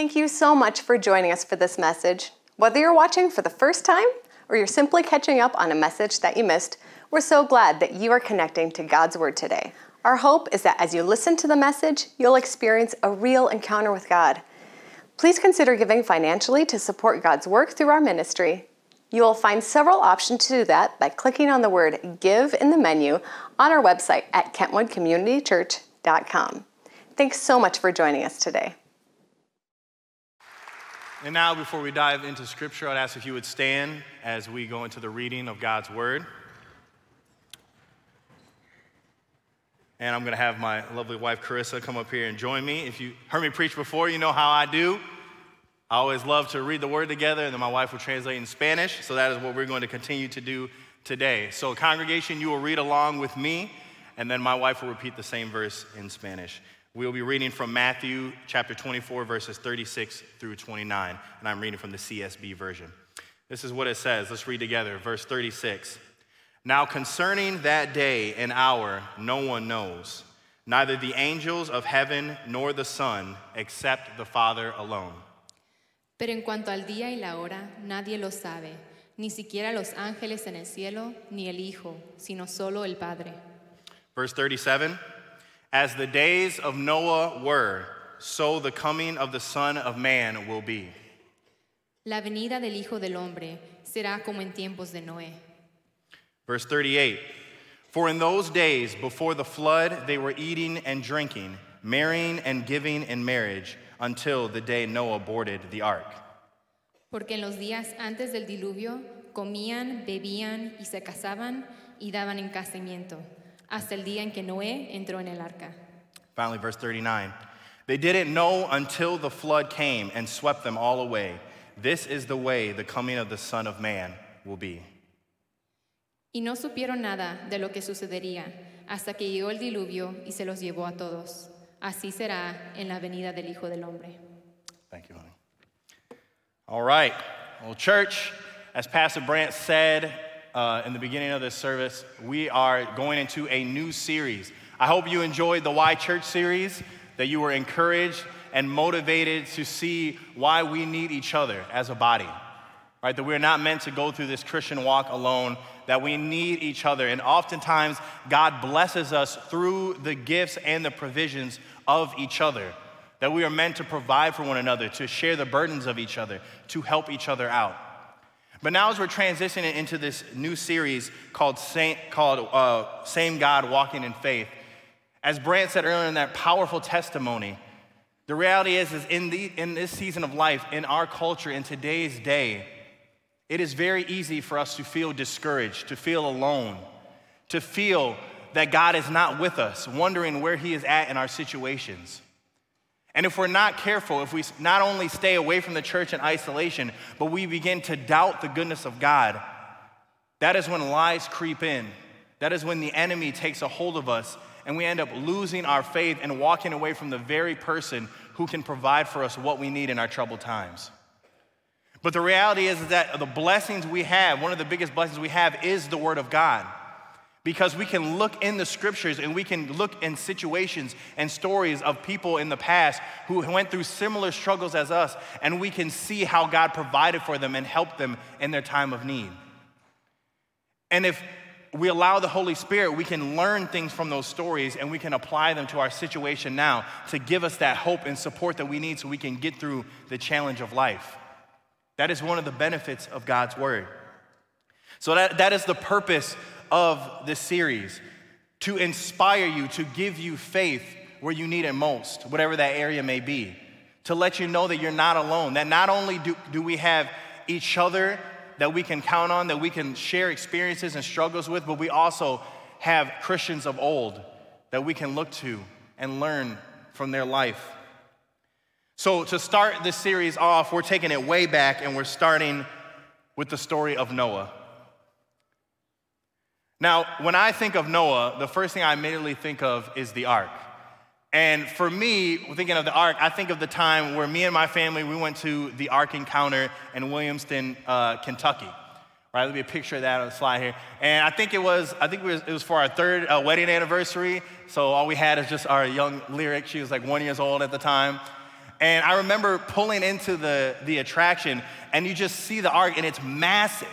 Thank you so much for joining us for this message. Whether you're watching for the first time or you're simply catching up on a message that you missed, we're so glad that you are connecting to God's Word today. Our hope is that as you listen to the message, you'll experience a real encounter with God. Please consider giving financially to support God's work through our ministry. You will find several options to do that by clicking on the word Give in the menu on our website at kentwoodcommunitychurch.com. Thanks so much for joining us today. And now, before we dive into scripture, I'd ask if you would stand as we go into the reading of God's word. And I'm going to have my lovely wife, Carissa, come up here and join me. If you heard me preach before, you know how I do. I always love to read the word together, and then my wife will translate in Spanish. So that is what we're going to continue to do today. So, congregation, you will read along with me, and then my wife will repeat the same verse in Spanish. We'll be reading from Matthew chapter 24, verses 36 through 29, and I'm reading from the CSB version. This is what it says. Let's read together. Verse 36. Now, concerning that day and hour, no one knows, neither the angels of heaven nor the Son, except the Father alone. Pero en cuanto al día y la hora, nadie lo sabe, ni siquiera los ángeles en el cielo, ni el Hijo, sino solo el Padre. Verse 37 As the days of Noah were, so the coming of the Son of Man will be. La venida del Hijo del Hombre será como en tiempos de Noé. Verse 38 For in those days before the flood, they were eating and drinking, marrying and giving in marriage, until the day Noah boarded the ark. Porque en los días antes del diluvio comían, bebían y se casaban y daban en casamiento, hasta el día en que Noé entró en el arca. Finally, verse 39 They didn't know until the flood came and swept them all away. This is the way the coming of the Son of Man will be. Y no supieron nada de lo que sucedería hasta que llegó el diluvio y se los llevó a todos. Así será en la venida del Hijo del Hombre. Thank you, honey. All right. Well, church, as Pastor Brant said uh, in the beginning of this service, we are going into a new series. I hope you enjoyed the Why Church series, that you were encouraged and motivated to see why we need each other as a body. Right? That we're not meant to go through this Christian walk alone, that we need each other. And oftentimes, God blesses us through the gifts and the provisions of each other. That we are meant to provide for one another, to share the burdens of each other, to help each other out. But now, as we're transitioning into this new series called, Saint, called uh, Same God Walking in Faith, as Brant said earlier in that powerful testimony, the reality is, is in, the, in this season of life, in our culture, in today's day, it is very easy for us to feel discouraged, to feel alone, to feel that God is not with us, wondering where He is at in our situations. And if we're not careful, if we not only stay away from the church in isolation, but we begin to doubt the goodness of God, that is when lies creep in. That is when the enemy takes a hold of us and we end up losing our faith and walking away from the very person who can provide for us what we need in our troubled times. But the reality is that the blessings we have, one of the biggest blessings we have is the Word of God. Because we can look in the scriptures and we can look in situations and stories of people in the past who went through similar struggles as us, and we can see how God provided for them and helped them in their time of need. And if we allow the Holy Spirit, we can learn things from those stories and we can apply them to our situation now to give us that hope and support that we need so we can get through the challenge of life. That is one of the benefits of God's Word. So, that, that is the purpose of this series to inspire you, to give you faith where you need it most, whatever that area may be, to let you know that you're not alone, that not only do, do we have each other that we can count on, that we can share experiences and struggles with, but we also have Christians of old that we can look to and learn from their life. So, to start this series off, we're taking it way back and we're starting with the story of Noah. Now, when I think of Noah, the first thing I immediately think of is the ark. And for me, thinking of the ark, I think of the time where me and my family, we went to the ark encounter in Williamstown, uh, Kentucky. Right, there'll be a picture of that on the slide here. And I think it was, I think it was, it was for our third uh, wedding anniversary. So all we had is just our young lyric. She was like one years old at the time. And I remember pulling into the, the attraction, and you just see the ark, and it's massive.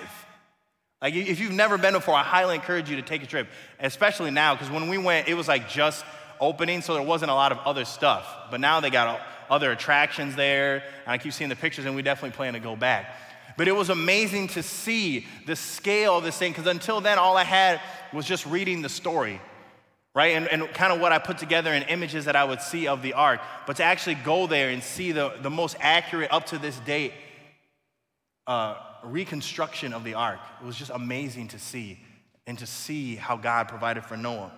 Like, if you've never been before, I highly encourage you to take a trip, especially now, because when we went, it was like just opening, so there wasn't a lot of other stuff. But now they got other attractions there, and I keep seeing the pictures, and we definitely plan to go back. But it was amazing to see the scale of this thing, because until then, all I had was just reading the story, right? And, and kind of what I put together in images that I would see of the ark. But to actually go there and see the, the most accurate, up to this date, uh, reconstruction of the ark, it was just amazing to see and to see how God provided for Noah.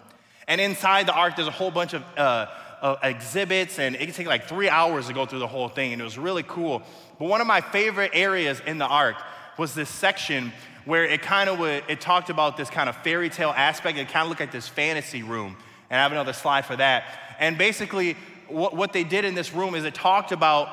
And inside the ark, there's a whole bunch of uh, exhibits, and it can take like three hours to go through the whole thing, and it was really cool. But one of my favorite areas in the ark was this section where it kind of it talked about this kind of fairy tale aspect. It kind of looked like this fantasy room, and I have another slide for that. And basically, what, what they did in this room is it talked about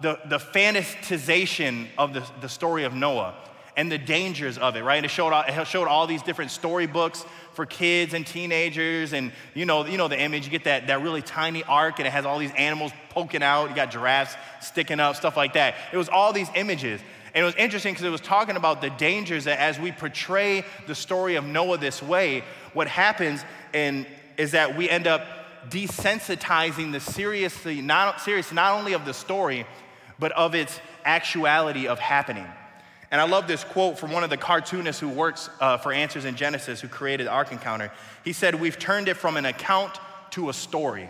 the, the fantasization of the, the story of Noah and the dangers of it, right? And it showed, it showed all these different storybooks for kids and teenagers. And you know, you know the image, you get that, that really tiny ark and it has all these animals poking out. You got giraffes sticking up, stuff like that. It was all these images. And it was interesting because it was talking about the dangers that as we portray the story of Noah this way, what happens in, is that we end up desensitizing the seriously, not, serious not only of the story, but of its actuality of happening. And I love this quote from one of the cartoonists who works uh, for Answers in Genesis, who created Ark Encounter. He said, We've turned it from an account to a story.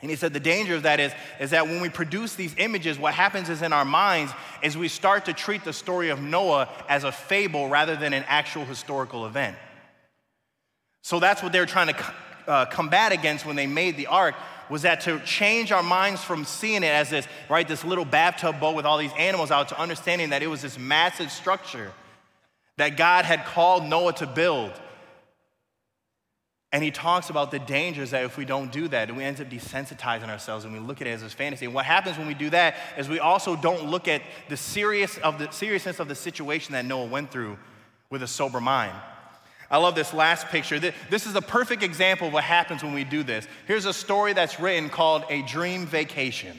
And he said the danger of that is, is that when we produce these images, what happens is in our minds is we start to treat the story of Noah as a fable rather than an actual historical event. So that's what they're trying to uh, combat against when they made the ark was that to change our minds from seeing it as this, right, this little bathtub boat with all these animals out to understanding that it was this massive structure that God had called Noah to build. And he talks about the dangers that if we don't do that, we end up desensitizing ourselves and we look at it as a fantasy. And what happens when we do that is we also don't look at the, serious of the seriousness of the situation that Noah went through with a sober mind. I love this last picture. This is a perfect example of what happens when we do this. Here's a story that's written called A Dream Vacation.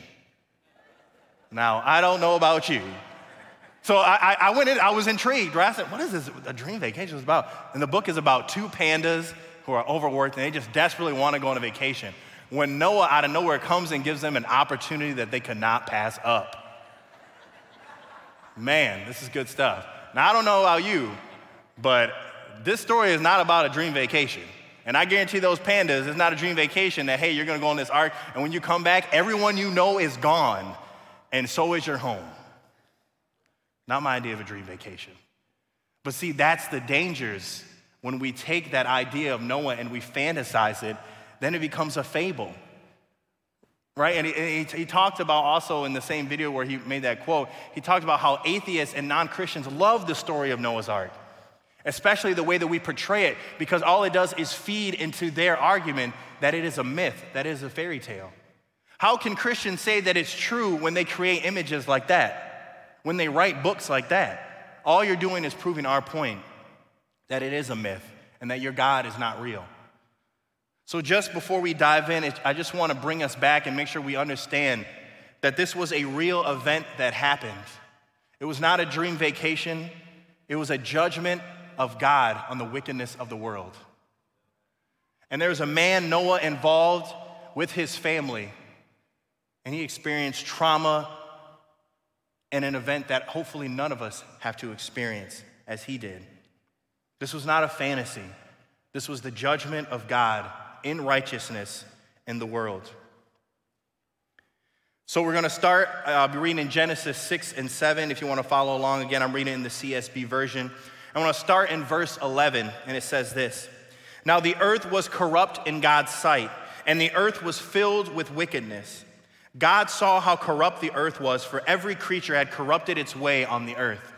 Now, I don't know about you. So I, I went in, I was intrigued, right? I said, what is this a dream vacation is about? And the book is about two pandas who are overworked and they just desperately want to go on a vacation. When Noah out of nowhere comes and gives them an opportunity that they could not pass up. Man, this is good stuff. Now, I don't know about you, but this story is not about a dream vacation. And I guarantee those pandas, it's not a dream vacation that, hey, you're gonna go on this ark, and when you come back, everyone you know is gone, and so is your home. Not my idea of a dream vacation. But see, that's the dangers when we take that idea of Noah and we fantasize it, then it becomes a fable. Right? And he, he, he, talked about also in the same video where he made that quote, he talked about how atheists and non Christians love the story of Noah's Ark especially the way that we portray it, because all it does is feed into their argument that it is a myth, that it is a fairy tale. How can Christians say that it's true when they create images like that, when they write books like that? All you're doing is proving our point that it is a myth and that your God is not real. So, just before we dive in, I just want to bring us back and make sure we understand that this was a real event that happened. It was not a dream vacation, it was a judgment of God on the wickedness of the world. And there's a man, Noah, involved with his family, and he experienced trauma in an event that hopefully none of us have to experience as he did. This was not a fantasy, this was the judgment of God in righteousness in the world. So we're going to start. Uh, I'll be reading in Genesis 6 and 7. If you want to follow along, again, I'm reading in the CSB version. I want to start in verse 11, and it says this Now the earth was corrupt in God's sight, and the earth was filled with wickedness. God saw how corrupt the earth was, for every creature had corrupted its way on the earth.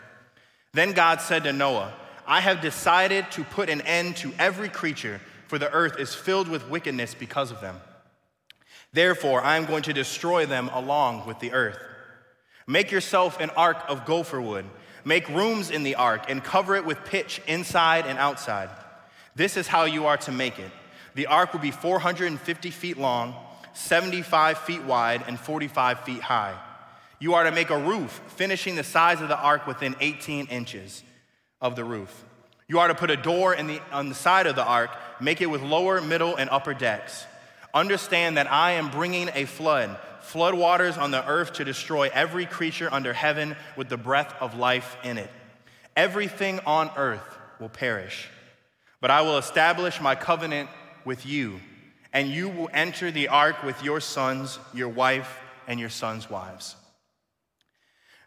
Then God said to Noah, I have decided to put an end to every creature, for the earth is filled with wickedness because of them. Therefore, I am going to destroy them along with the earth. Make yourself an ark of gopher wood Make rooms in the ark and cover it with pitch inside and outside. This is how you are to make it. The ark will be 450 feet long, 75 feet wide and 45 feet high. You are to make a roof, finishing the size of the ark within 18 inches of the roof. You are to put a door in the, on the side of the ark, make it with lower, middle, and upper decks. Understand that I am bringing a flood, flood waters on the earth to destroy every creature under heaven with the breath of life in it. Everything on earth will perish. But I will establish my covenant with you, and you will enter the ark with your sons, your wife, and your sons' wives.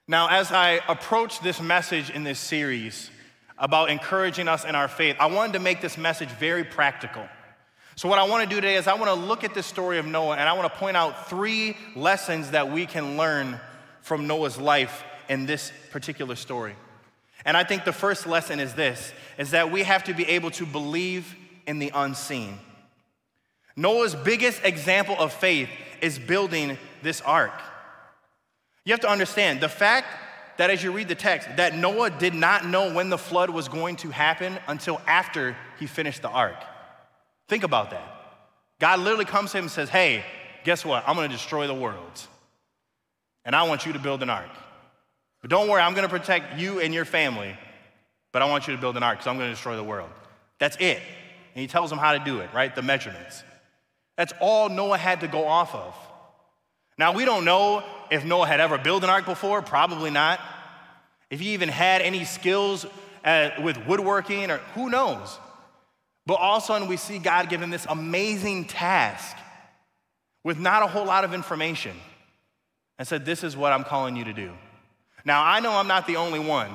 Now, as I approach this message in this series about encouraging us in our faith, I wanted to make this message very practical. So, what I want to do today is I want to look at the story of Noah and I want to point out three lessons that we can learn from Noah's life in this particular story. And I think the first lesson is this is that we have to be able to believe in the unseen. Noah's biggest example of faith is building this ark. You have to understand the fact that as you read the text, that Noah did not know when the flood was going to happen until after he finished the ark. Think about that. God literally comes to him and says, Hey, guess what? I'm gonna destroy the world. And I want you to build an ark. But don't worry, I'm gonna protect you and your family, but I want you to build an ark because I'm gonna destroy the world. That's it. And he tells him how to do it, right? The measurements. That's all Noah had to go off of. Now, we don't know if Noah had ever built an ark before, probably not. If he even had any skills uh, with woodworking, or who knows. But all of a sudden, we see God give him this amazing task with not a whole lot of information and said, This is what I'm calling you to do. Now, I know I'm not the only one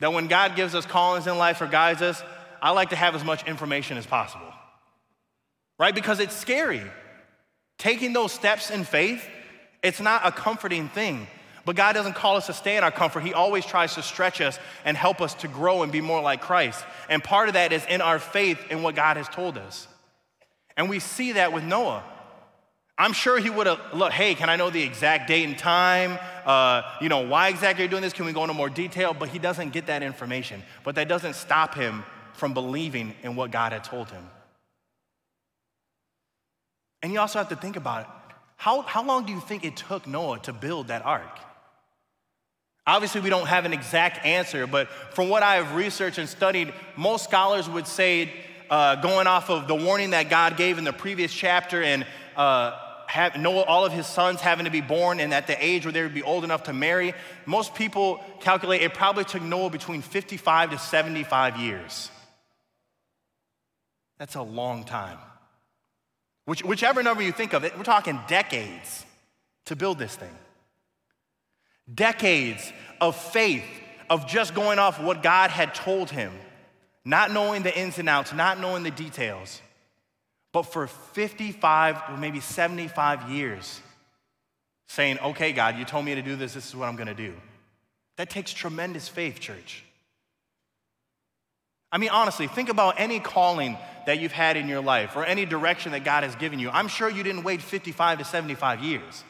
that when God gives us callings in life or guides us, I like to have as much information as possible, right? Because it's scary. Taking those steps in faith, it's not a comforting thing. But God doesn't call us to stay in our comfort. He always tries to stretch us and help us to grow and be more like Christ. And part of that is in our faith in what God has told us. And we see that with Noah. I'm sure he would have, look, hey, can I know the exact date and time? Uh, you know, why exactly are you doing this? Can we go into more detail? But he doesn't get that information. But that doesn't stop him from believing in what God had told him. And you also have to think about it. How, how long do you think it took Noah to build that ark? Obviously, we don't have an exact answer, but from what I have researched and studied, most scholars would say, uh, going off of the warning that God gave in the previous chapter and uh, have, Noah, all of his sons having to be born and at the age where they would be old enough to marry, most people calculate it probably took Noah between 55 to 75 years. That's a long time. Which, whichever number you think of it, we're talking decades to build this thing. Decades of faith, of just going off what God had told him, not knowing the ins and outs, not knowing the details. But for 55 or maybe 75 years, saying, okay, God, you told me to do this, this is what I'm gonna do. That takes tremendous faith, church. I mean, honestly, think about any calling that you've had in your life or any direction that God has given you. I'm sure you didn't wait 55 to 75 years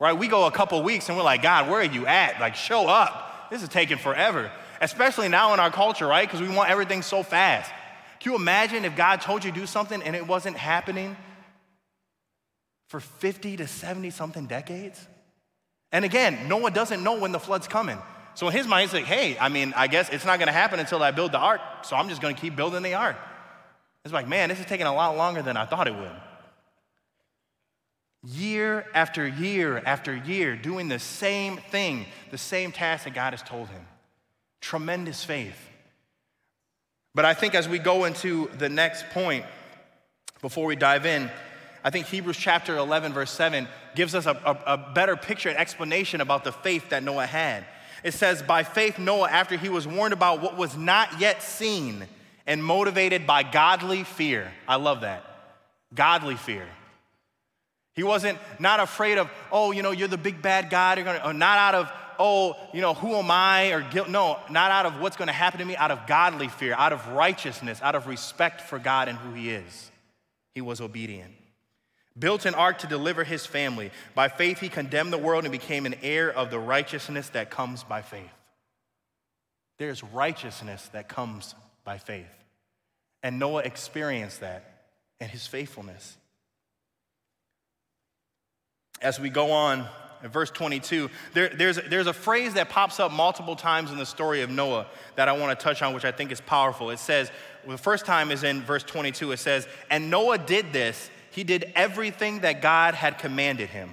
right? We go a couple weeks and we're like, God, where are you at? Like, show up. This is taking forever, especially now in our culture, right? Because we want everything so fast. Can you imagine if God told you to do something and it wasn't happening for 50 to 70 something decades? And again, Noah doesn't know when the flood's coming. So in his mind, he's like, hey, I mean, I guess it's not gonna happen until I build the ark, so I'm just gonna keep building the ark. It's like, man, this is taking a lot longer than I thought it would. Year after year after year, doing the same thing, the same task that God has told him. Tremendous faith. But I think as we go into the next point, before we dive in, I think Hebrews chapter 11, verse 7 gives us a, a, a, better picture and explanation about the faith that Noah had. It says, By faith, Noah, after he was warned about what was not yet seen and motivated by godly fear. I love that. Godly fear. He wasn't not afraid of, oh, you know, you're the big bad God. You're gonna, not out of, oh, you know, who am I? Or guilt. No, not out of what's going to happen to me, out of godly fear, out of righteousness, out of respect for God and who He is. He was obedient. Built an ark to deliver his family. By faith, he condemned the world and became an heir of the righteousness that comes by faith. There's righteousness that comes by faith. And Noah experienced that and his faithfulness. As we go on in verse 22, there, there's, there's a phrase that pops up multiple times in the story of Noah that I want to touch on, which I think is powerful. It says, well, the first time is in verse 22, it says, And Noah did this, he did everything that God had commanded him.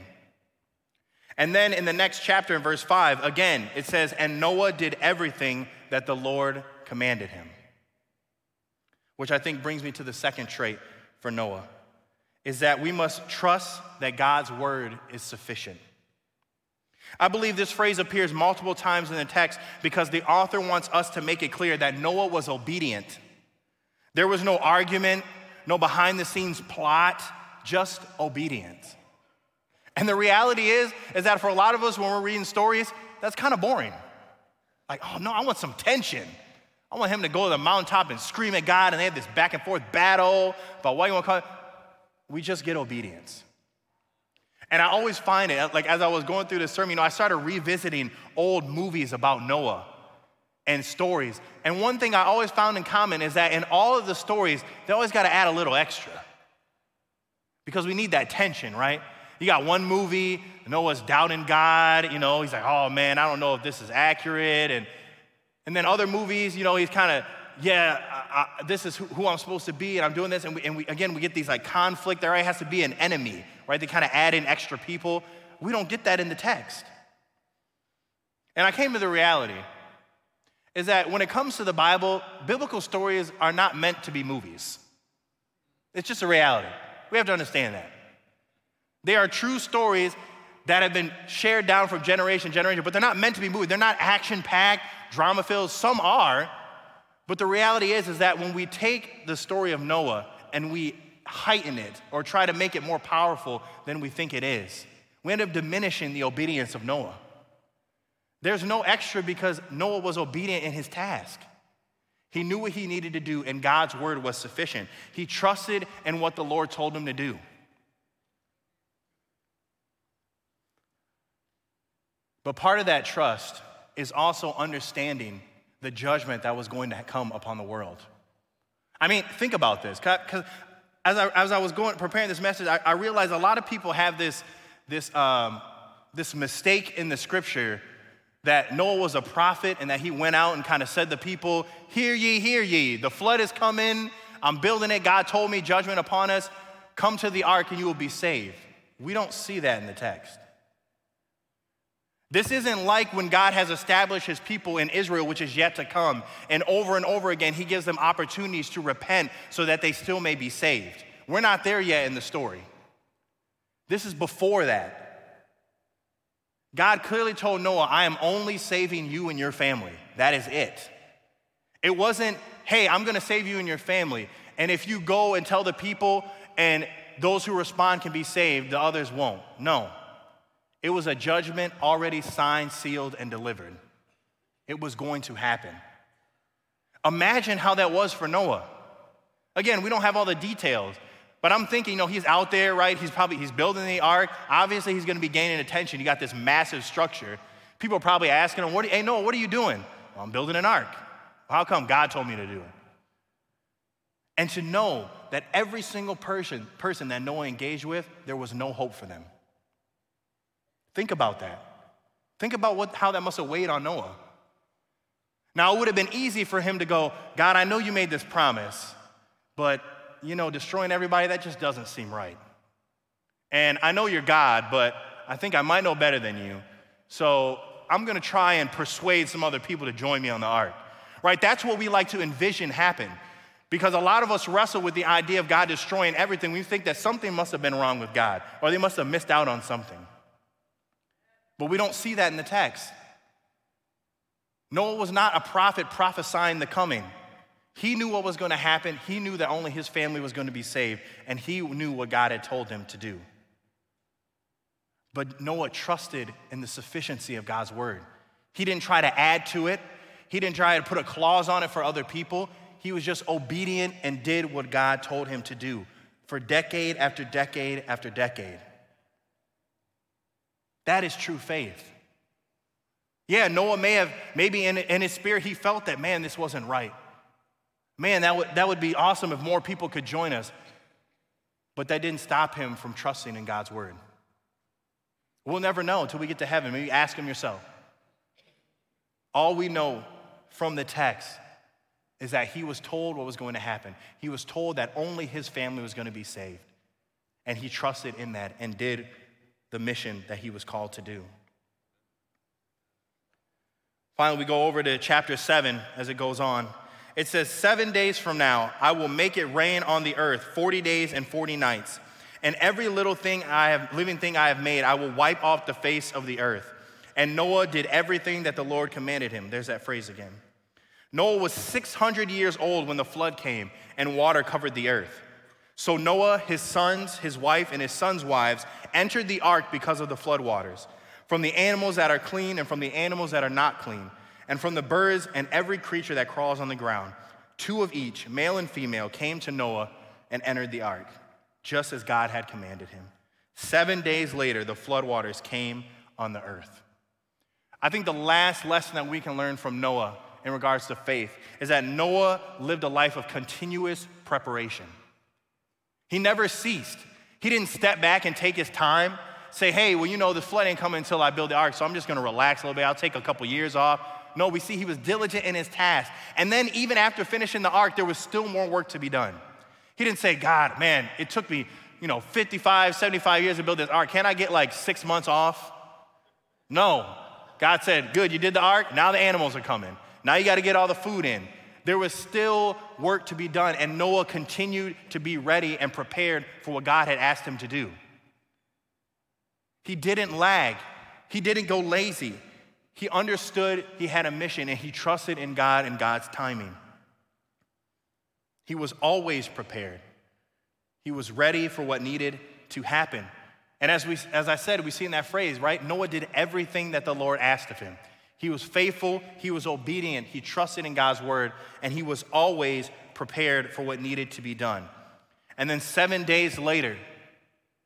And then in the next chapter, in verse 5, again, it says, And Noah did everything that the Lord commanded him. Which I think brings me to the second trait for Noah is that we must trust that God's word is sufficient. I believe this phrase appears multiple times in the text because the author wants us to make it clear that Noah was obedient. There was no argument, no behind the scenes plot, just obedience. And the reality is is that for a lot of us when we're reading stories, that's kind of boring. Like, oh no, I want some tension. I want him to go to the mountaintop and scream at God and they have this back and forth battle about what you want to call. We just get obedience. And I always find it, like as I was going through this sermon, you know, I started revisiting old movies about Noah and stories. And one thing I always found in common is that in all of the stories, they always got to add a little extra. Because we need that tension, right? You got one movie, Noah's doubting God, you know, he's like, oh man, I don't know if this is accurate. And, and then other movies, you know, he's kind of, yeah, I, I, this is who, who, I'm supposed to be, and I'm doing this. And, we, and we, again, we get these like conflict. There has to be an enemy, right? They kind of add in extra people. We don't get that in the text. And I came to the reality is that when it comes to the Bible, biblical stories are not meant to be movies. It's just a reality. We have to understand that. They are true stories that have been shared down from generation to generation, but they're not meant to be movies. They're not action packed, drama filled. Some are, but the reality is, is that when we take the story of Noah and we heighten it or try to make it more powerful than we think it is, we end up diminishing the obedience of Noah. There's no extra because Noah was obedient in his task. He knew what he needed to do, and God's word was sufficient. He trusted in what the Lord told him to do. But part of that trust is also understanding the judgment that was going to come upon the world. I mean, think about this. Because as I, as I was going preparing this message, I, I realized a lot of people have this, this, um, this mistake in the scripture that Noah was a prophet and that he went out and kind of said to people, Hear ye, hear ye, the flood is coming. I'm building it. God told me judgment upon us. Come to the ark and you will be saved. We don't see that in the text. This isn't like when God has established his people in Israel, which is yet to come. And over and over again, he gives them opportunities to repent so that they still may be saved. We're not there yet in the story. This is before that. God clearly told Noah, I am only saving you and your family. That is it. It wasn't, hey, I'm gonna save you and your family. And if you go and tell the people and those who respond can be saved, the others won't. No. It was a judgment already signed, sealed, and delivered. It was going to happen. Imagine how that was for Noah. Again, we don't have all the details, but I'm thinking, you know, he's out there, right? He's probably he's building the ark. Obviously, he's going to be gaining attention. You got this massive structure. People are probably asking him, what "Hey Noah, what are you doing?" Well, I'm building an ark. How come God told me to do it? And to know that every single person, person that Noah engaged with, there was no hope for them. Think about that. Think about what, how that must have weighed on Noah. Now, it would have been easy for him to go, God, I know you made this promise, but, you know, destroying everybody, that just doesn't seem right. And I know you're God, but I think I might know better than you. So I'm going to try and persuade some other people to join me on the ark. Right? That's what we like to envision happen. Because a lot of us wrestle with the idea of God destroying everything. We think that something must have been wrong with God, or they must have missed out on something. But we don't see that in the text. Noah was not a prophet prophesying the coming. He knew what was going to happen. He knew that only his family was going to be saved, and he knew what God had told him to do. But Noah trusted in the sufficiency of God's word. He didn't try to add to it, he didn't try to put a clause on it for other people. He was just obedient and did what God told him to do for decade after decade after decade. That is true faith. Yeah, Noah may have, maybe in, in his spirit, he felt that, man, this wasn't right. Man, that would, that would be awesome if more people could join us. But that didn't stop him from trusting in God's word. We'll never know until we get to heaven. Maybe ask him yourself. All we know from the text is that he was told what was going to happen. He was told that only his family was going to be saved. And he trusted in that and did the mission that he was called to do. Finally, we go over to chapter 7 as it goes on. It says, Seven days from now, I will make it rain on the earth 40 days and 40 nights. And every little thing I have, living thing I have made, I will wipe off the face of the earth. And Noah did everything that the Lord commanded him. There's that phrase again. Noah was 600 years old when the flood came and water covered the earth. So Noah, his sons, his wife, and his sons' wives entered the ark because of the floodwaters, from the animals that are clean and from the animals that are not clean, and from the birds and every creature that crawls on the ground. Two of each, male and female, came to Noah and entered the ark, just as God had commanded him. Seven days later, the floodwaters came on the earth. I think the last lesson that we can learn from Noah in regards to faith is that Noah lived a life of continuous preparation. He never ceased. He didn't step back and take his time, say, hey, well, you know, the flood ain't coming until I build the ark, so I'm just gonna relax a little bit. I'll take a couple years off. No, we see he was diligent in his task. And then, even after finishing the ark, there was still more work to be done. He didn't say, God, man, it took me, you know, 55, 75 years to build this ark. Can I get like six months off? No. God said, Good, you did the ark, now the animals are coming. Now you got to get all the food in there was still work to be done, and Noah continued to be ready and prepared for what God had asked him to do. He didn't lag, he didn't go lazy. He understood he had a mission and he trusted in God and God's timing. He was always prepared. He was ready for what needed to happen. And as, we, as I said, we see in that phrase, right? Noah did everything that the Lord asked of him. He was faithful, he was obedient, he trusted in God's word, and he was always prepared for what needed to be done. And then seven days later,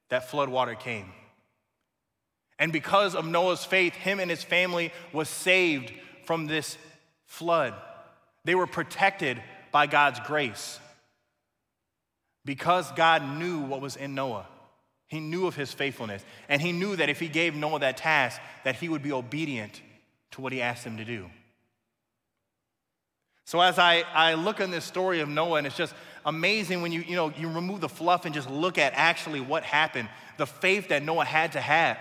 that flood water came. And because of Noah's faith, him and his family was saved from this flood. They were protected by God's grace. Because God knew what was in Noah. He knew of his faithfulness, and he knew that if he gave Noah that task, that he would be obedient to what he asked him to do. So as I, I look in this story of Noah, and it's just amazing when you, you, know, you remove the fluff and just look at actually what happened, the faith that Noah had to have.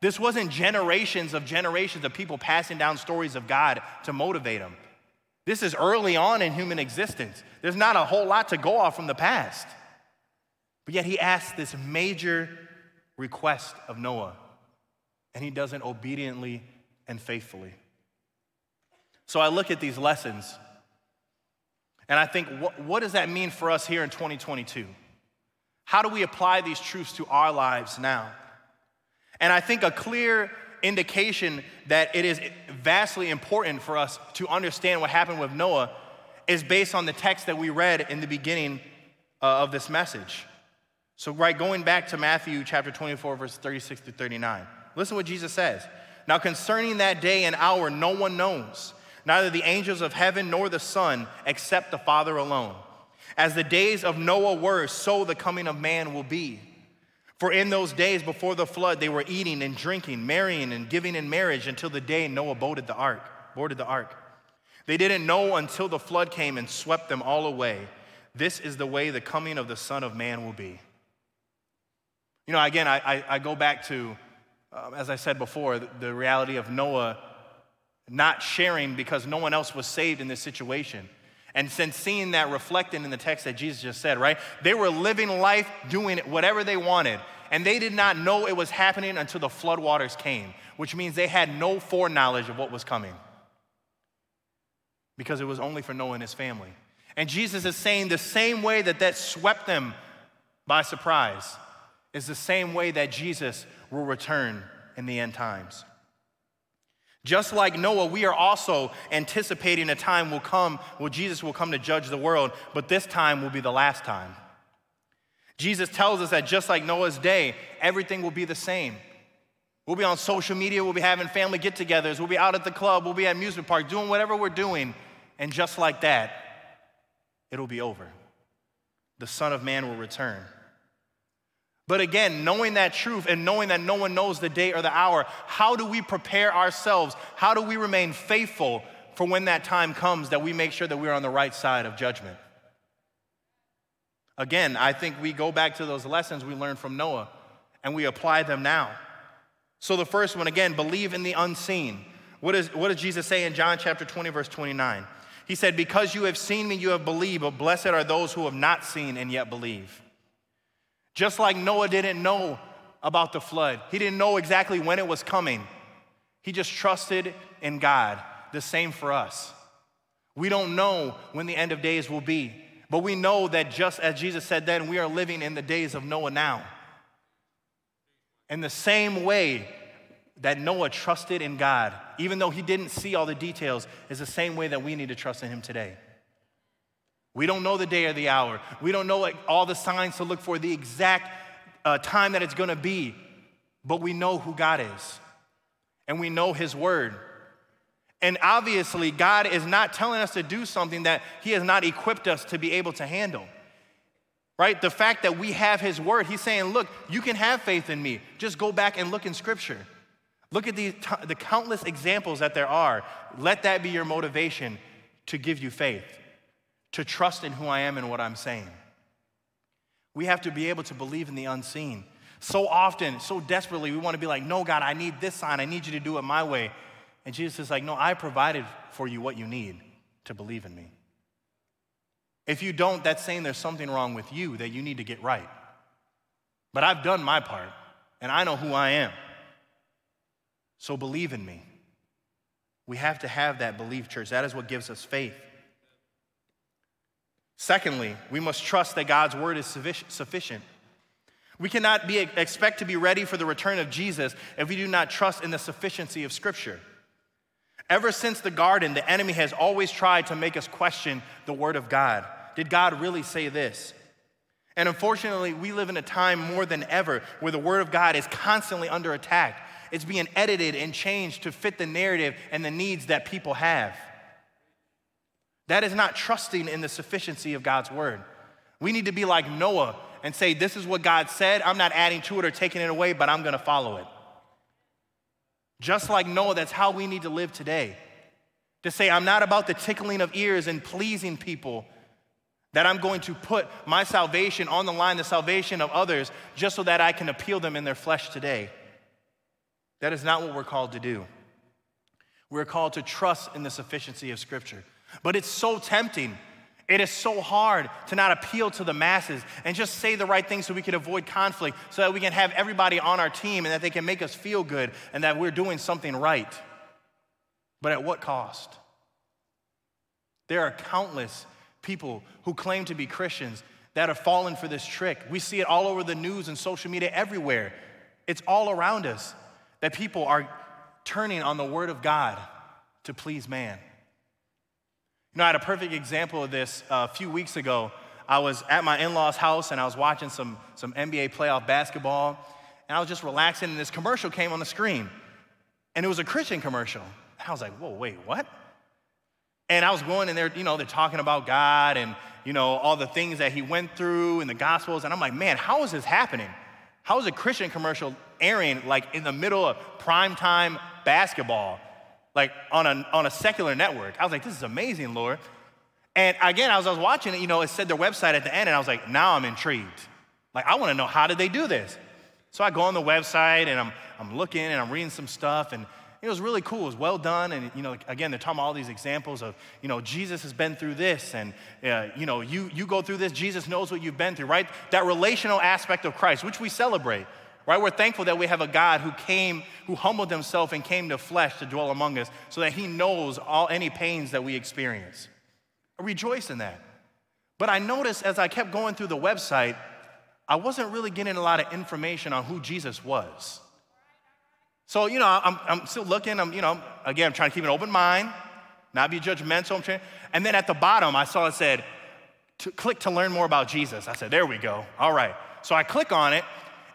This wasn't generations of generations of people passing down stories of God to motivate them. This is early on in human existence. There's not a whole lot to go off from the past. But yet he asks this major request of Noah, and he doesn't obediently and faithfully. So I look at these lessons and I think, what, what does that mean for us here in 2022? How do we apply these truths to our lives now? And I think a clear indication that it is vastly important for us to understand what happened with Noah is based on the text that we read in the beginning uh, of this message. So, right, going back to Matthew chapter 24, verse 36 to 39, listen what Jesus says. Now, concerning that day and hour, no one knows, neither the angels of heaven nor the Son, except the Father alone. As the days of Noah were, so the coming of man will be. For in those days before the flood, they were eating and drinking, marrying and giving in marriage until the day Noah boarded the ark. Boarded the ark. They didn't know until the flood came and swept them all away. This is the way the coming of the Son of Man will be. You know, again, I, I, I go back to um, as I said before, the, the reality of Noah not sharing because no one else was saved in this situation. And since seeing that reflected in the text that Jesus just said, right? They were living life doing whatever they wanted. And they did not know it was happening until the floodwaters came, which means they had no foreknowledge of what was coming. Because it was only for Noah and his family. And Jesus is saying the same way that that swept them by surprise is the same way that Jesus will return in the end times. Just like Noah, we are also anticipating a time will come where Jesus will come to judge the world, but this time will be the last time. Jesus tells us that just like Noah's day, everything will be the same. We'll be on social media, we'll be having family get togethers, we'll be out at the club, we'll be at amusement park, doing whatever we're doing, and just like that, it'll be over. The Son of Man will return. But again, knowing that truth and knowing that no one knows the day or the hour, how do we prepare ourselves? How do we remain faithful for when that time comes that we make sure that we're on the right side of judgment? Again, I think we go back to those lessons we learned from Noah and we apply them now. So, the first one, again, believe in the unseen. What, is, what does Jesus say in John chapter 20, verse 29? He said, Because you have seen me, you have believed, but blessed are those who have not seen and yet believe. Just like Noah didn't know about the flood, he didn't know exactly when it was coming. He just trusted in God. The same for us. We don't know when the end of days will be, but we know that just as Jesus said then, we are living in the days of Noah now. In the same way that Noah trusted in God, even though he didn't see all the details, is the same way that we need to trust in him today. We don't know the day or the hour. We don't know all the signs to look for, the exact uh, time that it's gonna be, but we know who God is and we know His word. And obviously, God is not telling us to do something that He has not equipped us to be able to handle. Right? The fact that we have His word, He's saying, Look, you can have faith in me. Just go back and look in Scripture. Look at the, the countless examples that there are. Let that be your motivation to give you faith to trust in who I am and what I'm saying. We have to be able to believe in the unseen. So often, so desperately, we want to be like, no, God, I need this sign. I need you to do it my way. And Jesus is like, no, I provided for you what you need to believe in me. If you don't, that's saying there's something wrong with you that you need to get right. But I've done my part, and I know who I am. So believe in me. We have to have that belief, church. That is what gives us faith. Secondly, we must trust that God's word is sufficient. We cannot be, expect to be ready for the return of Jesus if we do not trust in the sufficiency of Scripture. Ever since the garden, the enemy has always tried to make us question the word of God. Did God really say this? And unfortunately, we live in a time more than ever where the word of God is constantly under attack. It's being edited and changed to fit the narrative and the needs that people have. That is not trusting in the sufficiency of God's word. We need to be like Noah and say, This is what God said. I'm not adding to it or taking it away, but I'm going to follow it. Just like Noah, that's how we need to live today. To say, I'm not about the tickling of ears and pleasing people, that I'm going to put my salvation on the line, the salvation of others, just so that I can appeal them in their flesh today. That is not what we're called to do. We're called to trust in the sufficiency of Scripture. But it's so tempting. It is so hard to not appeal to the masses and just say the right things so we can avoid conflict, so that we can have everybody on our team and that they can make us feel good and that we're doing something right. But at what cost? There are countless people who claim to be Christians that have fallen for this trick. We see it all over the news and social media everywhere. It's all around us that people are turning on the Word of God to please man. You know, I had a perfect example of this uh, a few weeks ago. I was at my in law's house and I was watching some, some NBA playoff basketball, and I was just relaxing, and this commercial came on the screen. And it was a Christian commercial. And I was like, whoa, wait, what? And I was going and they're, you know, they're talking about God and, you know, all the things that he went through in the Gospels. And I'm like, man, how is this happening? How is a Christian commercial airing like in the middle of prime time basketball? Like on a, on a secular network. I was like, this is amazing, Lord. And again, as I was watching it, you know, it said their website at the end, and I was like, now I'm intrigued. Like, I want to know how did they do this? So I go on the website and I'm, I'm looking and I'm reading some stuff, and it was really cool. It was well done. And, you know, again, they're talking about all these examples of, you know, Jesus has been through this, and, uh, you know, you, you go through this, Jesus knows what you've been through, right? That relational aspect of Christ, which we celebrate right? We're thankful that we have a God who came, who humbled himself and came to flesh to dwell among us so that he knows all any pains that we experience. I rejoice in that. But I noticed as I kept going through the website, I wasn't really getting a lot of information on who Jesus was. So, you know, I'm, I'm still looking, I'm, you know, again, I'm trying to keep an open mind, not be judgmental. I'm trying, and then at the bottom, I saw it said, to click to learn more about Jesus. I said, there we go. All right. So I click on it,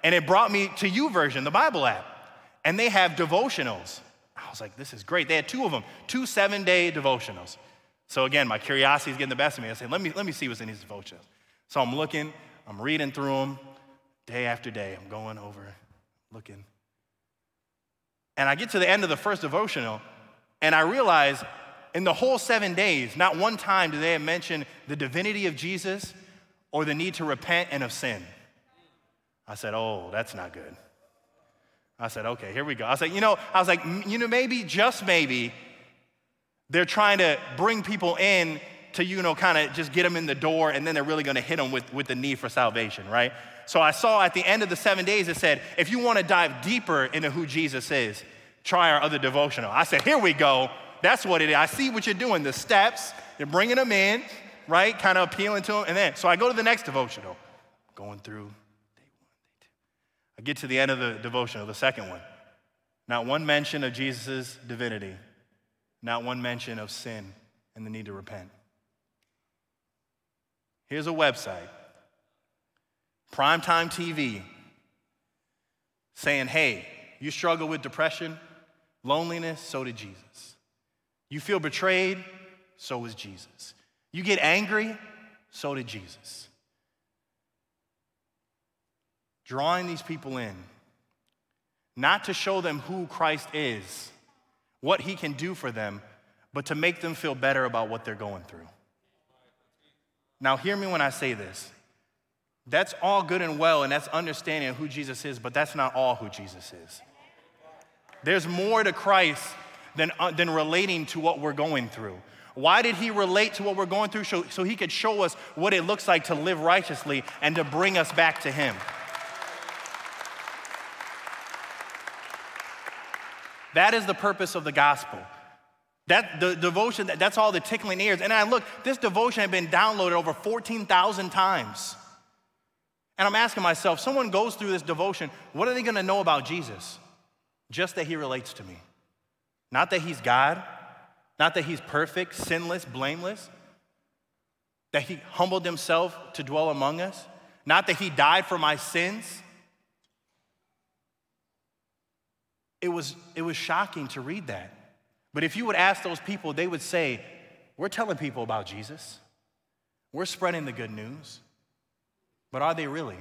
and it brought me to YouVersion, the Bible app. And they have devotionals. I was like, this is great. They had two of them, two seven day devotionals. So again, my curiosity is getting the best of me. I said, let me, let me see what's in these devotionals. So I'm looking, I'm reading through them. Day after day, I'm going over, looking. And I get to the end of the first devotional, and I realize in the whole seven days, not one time do they mention the divinity of Jesus or the need to repent and of sin. I said, Oh, that's not good. I said, Okay, here we go. I said, You know, I was like, You know, maybe, just maybe, they're trying to bring people in to, you know, kind of just get them in the door, and then they're really gonna hit them with, with the need for salvation, right? So I saw at the end of the seven days, it said, If you wanna dive deeper into who Jesus is, try our other devotional. I said, Here we go. That's what it is. I see what you're doing. The steps, you're bringing them in, right? Kind of appealing to them. And then, so I go to the next devotional, going through day one, day two. I get to the end of the devotional, the second one. Not one mention of Jesus' divinity, not one mention of sin and the need to repent. Here's a website, Primetime TV, saying, hey, you struggle with depression, loneliness, so did Jesus. You feel betrayed, so was Jesus. You get angry, so did Jesus. Drawing these people in, not to show them who Christ is, what he can do for them, but to make them feel better about what they're going through. Now, hear me when I say this. That's all good and well, and that's understanding who Jesus is, but that's not all who Jesus is. There's more to Christ than, uh, than relating to what we're going through. Why did he relate to what we're going through? So, so he could show us what it looks like to live righteously and to bring us back to him. That is the purpose of the gospel. That the devotion, that's all the tickling ears. And I look, this devotion had been downloaded over 14,000 times. And I'm asking myself, someone goes through this devotion, what are they gonna know about Jesus? Just that he relates to me. Not that he's God, not that he's perfect, sinless, blameless, that he humbled himself to dwell among us, not that he died for my sins. It was, it was shocking to read that. But if you would ask those people, they would say, We're telling people about Jesus, we're spreading the good news. But are they really?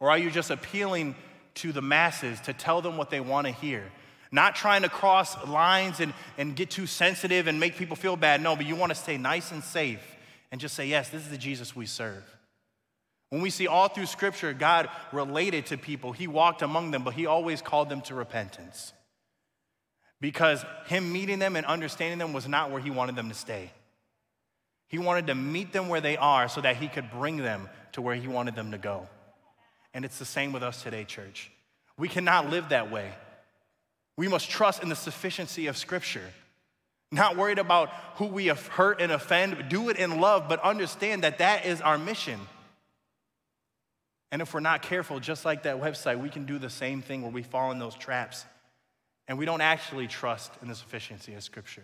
Or are you just appealing to the masses to tell them what they want to hear? Not trying to cross lines and, and get too sensitive and make people feel bad. No, but you want to stay nice and safe and just say, yes, this is the Jesus we serve. When we see all through Scripture, God related to people, He walked among them, but He always called them to repentance. Because Him meeting them and understanding them was not where He wanted them to stay. He wanted to meet them where they are so that He could bring them to where He wanted them to go. And it's the same with us today, church. We cannot live that way. We must trust in the sufficiency of Scripture. Not worried about who we have hurt and offend. Do it in love, but understand that that is our mission. And if we're not careful, just like that website, we can do the same thing where we fall in those traps and we don't actually trust in the sufficiency of Scripture.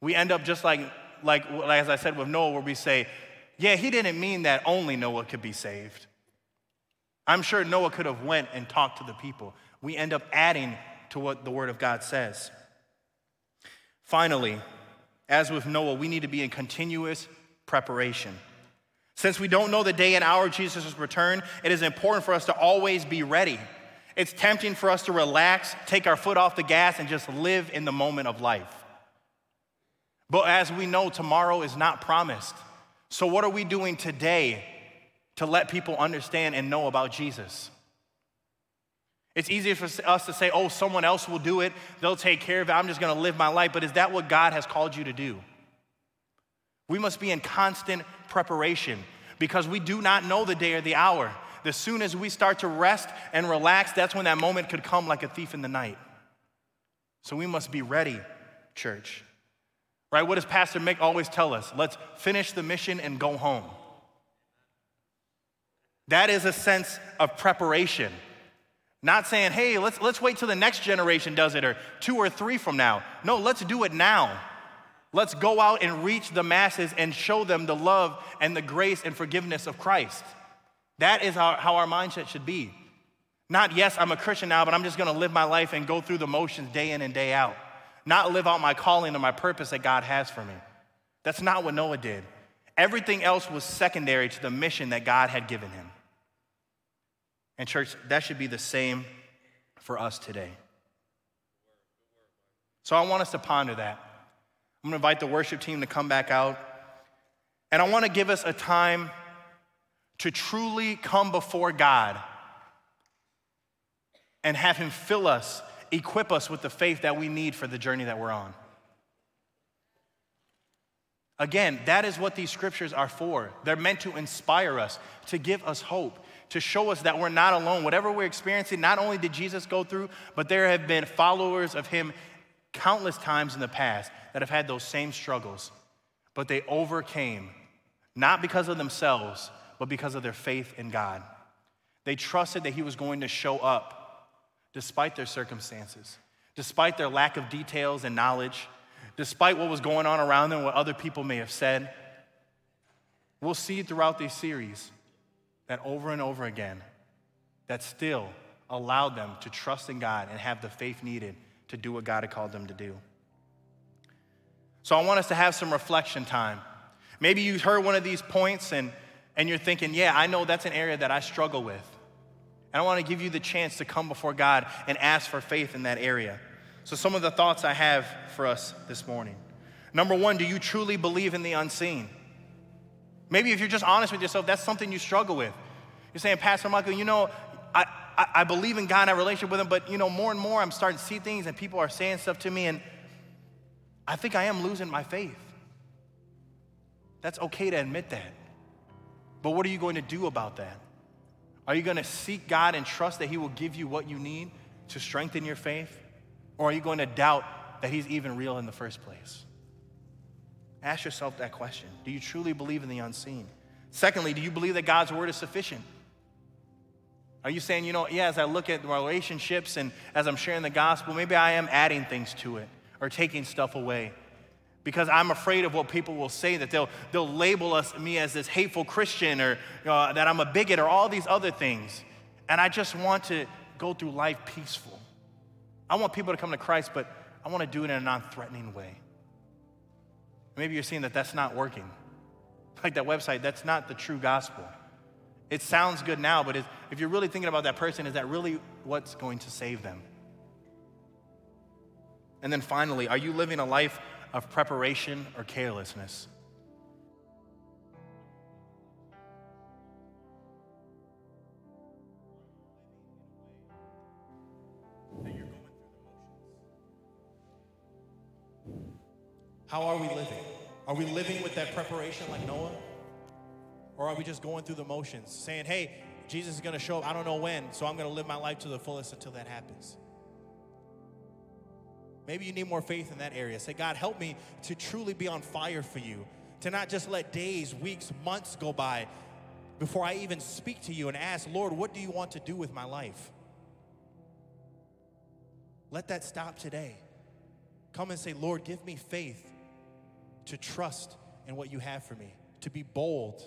We end up just like, like, like as I said with Noah, where we say, yeah, he didn't mean that only Noah could be saved. I'm sure Noah could have went and talked to the people. We end up adding to what the Word of God says. Finally, as with Noah, we need to be in continuous preparation. Since we don't know the day and hour of Jesus' return, it is important for us to always be ready. It's tempting for us to relax, take our foot off the gas, and just live in the moment of life. But as we know, tomorrow is not promised. So, what are we doing today to let people understand and know about Jesus? It's easier for us to say, oh, someone else will do it, they'll take care of it, I'm just gonna live my life. But is that what God has called you to do? We must be in constant preparation because we do not know the day or the hour. As soon as we start to rest and relax, that's when that moment could come like a thief in the night. So we must be ready, church. Right? What does Pastor Mick always tell us? Let's finish the mission and go home. That is a sense of preparation. Not saying, hey, let's, let's wait till the next generation does it or two or three from now. No, let's do it now. Let's go out and reach the masses and show them the love and the grace and forgiveness of Christ. That is our, how our mindset should be. Not, yes, I'm a Christian now, but I'm just gonna live my life and go through the motions day in and day out. Not live out my calling and my purpose that God has for me. That's not what Noah did. Everything else was secondary to the mission that God had given him. And, church, that should be the same for us today. So, I want us to ponder that. I'm gonna invite the worship team to come back out. And I wanna give us a time to truly come before God and have Him fill us, equip us with the faith that we need for the journey that we're on. Again, that is what these scriptures are for. They're meant to inspire us, to give us hope, to show us that we're not alone. Whatever we're experiencing, not only did Jesus go through, but there have been followers of him countless times in the past that have had those same struggles, but they overcame, not because of themselves, but because of their faith in God. They trusted that he was going to show up despite their circumstances, despite their lack of details and knowledge despite what was going on around them, what other people may have said. We'll see throughout this series that over and over again, that still allowed them to trust in God and have the faith needed to do what God had called them to do. So I want us to have some reflection time. Maybe you heard one of these points and, and you're thinking, yeah, I know that's an area that I struggle with. And I want to give you the chance to come before God and ask for faith in that area. So, some of the thoughts I have for us this morning. Number one, do you truly believe in the unseen? Maybe if you're just honest with yourself, that's something you struggle with. You're saying, Pastor Michael, you know, I, I, I believe in God and I have a relationship with Him, but you know, more and more I'm starting to see things and people are saying stuff to me, and I think I am losing my faith. That's okay to admit that. But what are you going to do about that? Are you going to seek God and trust that He will give you what you need to strengthen your faith? Or are you going to doubt that he's even real in the first place? Ask yourself that question. Do you truly believe in the unseen? Secondly, do you believe that God's word is sufficient? Are you saying, you know, yeah, as I look at my relationships and as I'm sharing the gospel, maybe I am adding things to it or taking stuff away? Because I'm afraid of what people will say, that they'll, they'll label us, me as this hateful Christian or uh, that I'm a bigot or all these other things. And I just want to go through life peaceful. I want people to come to Christ, but I want to do it in a non threatening way. Maybe you're seeing that that's not working. Like that website, that's not the true gospel. It sounds good now, but if you're really thinking about that person, is that really what's going to save them? And then finally, are you living a life of preparation or carelessness? How are we living? Are we living with that preparation like Noah? Or are we just going through the motions, saying, hey, Jesus is gonna show up, I don't know when, so I'm gonna live my life to the fullest until that happens? Maybe you need more faith in that area. Say, God, help me to truly be on fire for you, to not just let days, weeks, months go by before I even speak to you and ask, Lord, what do you want to do with my life? Let that stop today. Come and say, Lord, give me faith to trust in what you have for me, to be bold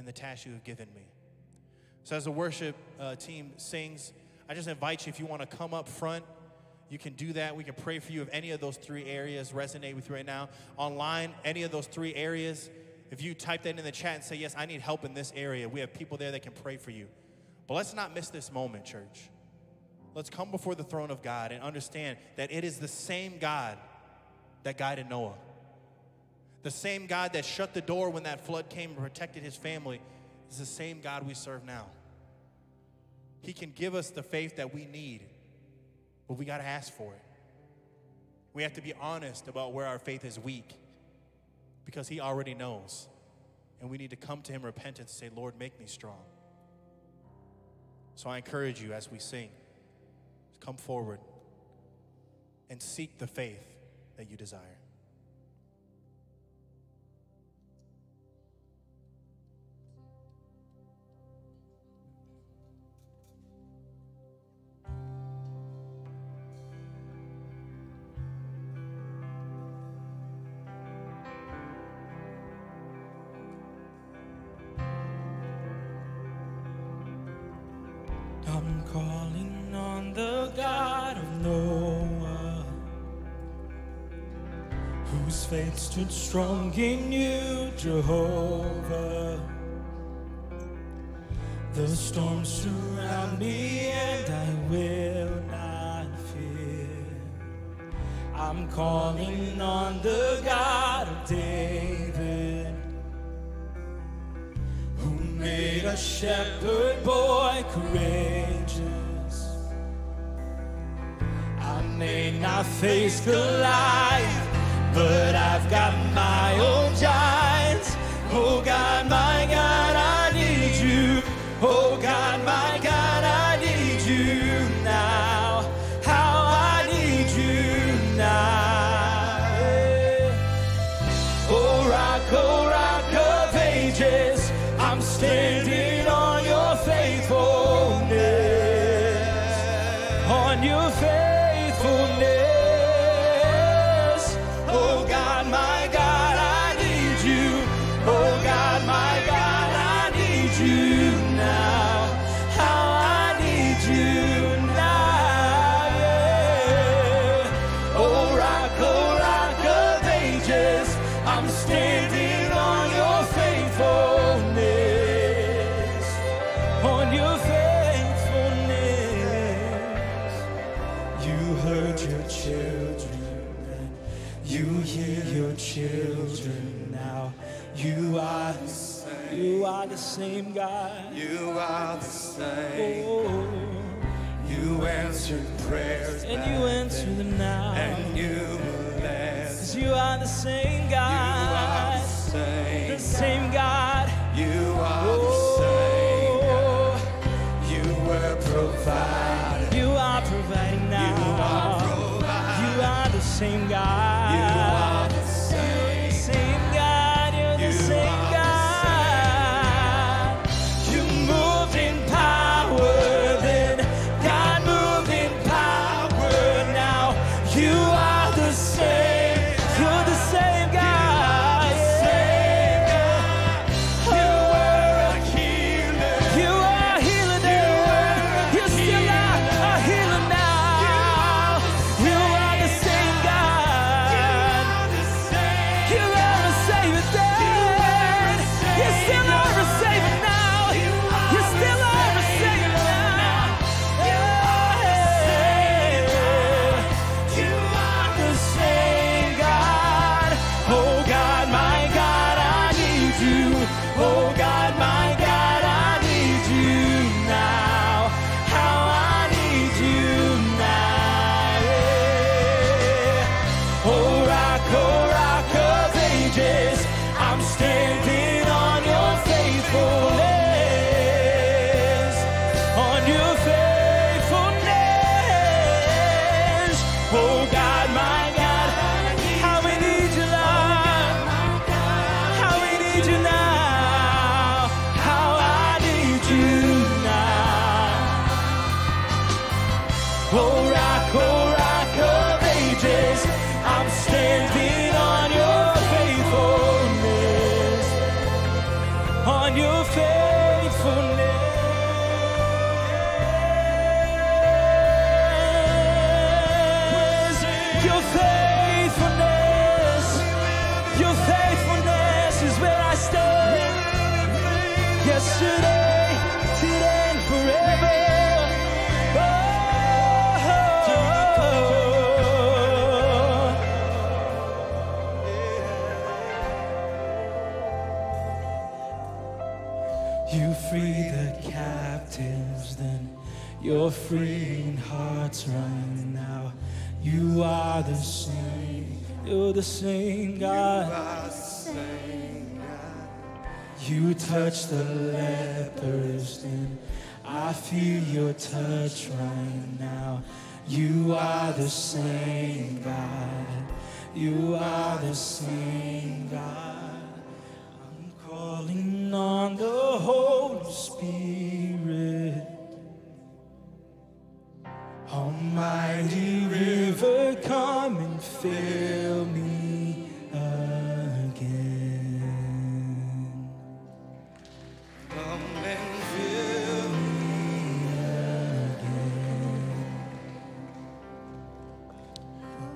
in the task you have given me. So, as the worship uh, team sings, I just invite you if you want to come up front, you can do that. We can pray for you if any of those three areas resonate with you right now. Online, any of those three areas, if you type that in the chat and say, Yes, I need help in this area, we have people there that can pray for you. But let's not miss this moment, church. Let's come before the throne of God and understand that it is the same God that guided Noah. The same God that shut the door when that flood came and protected his family is the same God we serve now. He can give us the faith that we need, but we got to ask for it. We have to be honest about where our faith is weak because He already knows. And we need to come to Him repentant and say, Lord, make me strong. So I encourage you as we sing, come forward and seek the faith that you desire. Faith stood strong in you, Jehovah. The storms surround me and I will not fear. I'm calling on the God of David, who made a shepherd boy courageous. I may not face the Goliath, but I've got my own giants. Oh God, my same God. You are the same. Right now. You are the same, you're the same God. You touch the lepers, then I feel your touch right now. You are the same God. You are the same God. I'm calling on the Holy Spirit. Almighty river, come and fill me again. Come and fill me again.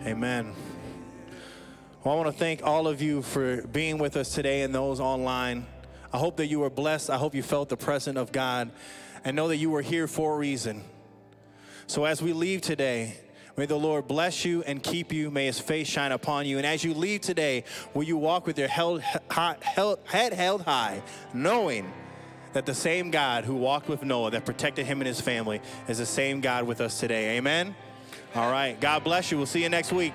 Amen. Well, I want to thank all of you for being with us today and those online. I hope that you were blessed. I hope you felt the presence of God and know that you were here for a reason. So as we leave today, may the Lord bless you and keep you. May his face shine upon you. And as you leave today, will you walk with your held, held, head held high, knowing that the same God who walked with Noah, that protected him and his family, is the same God with us today. Amen? All right. God bless you. We'll see you next week.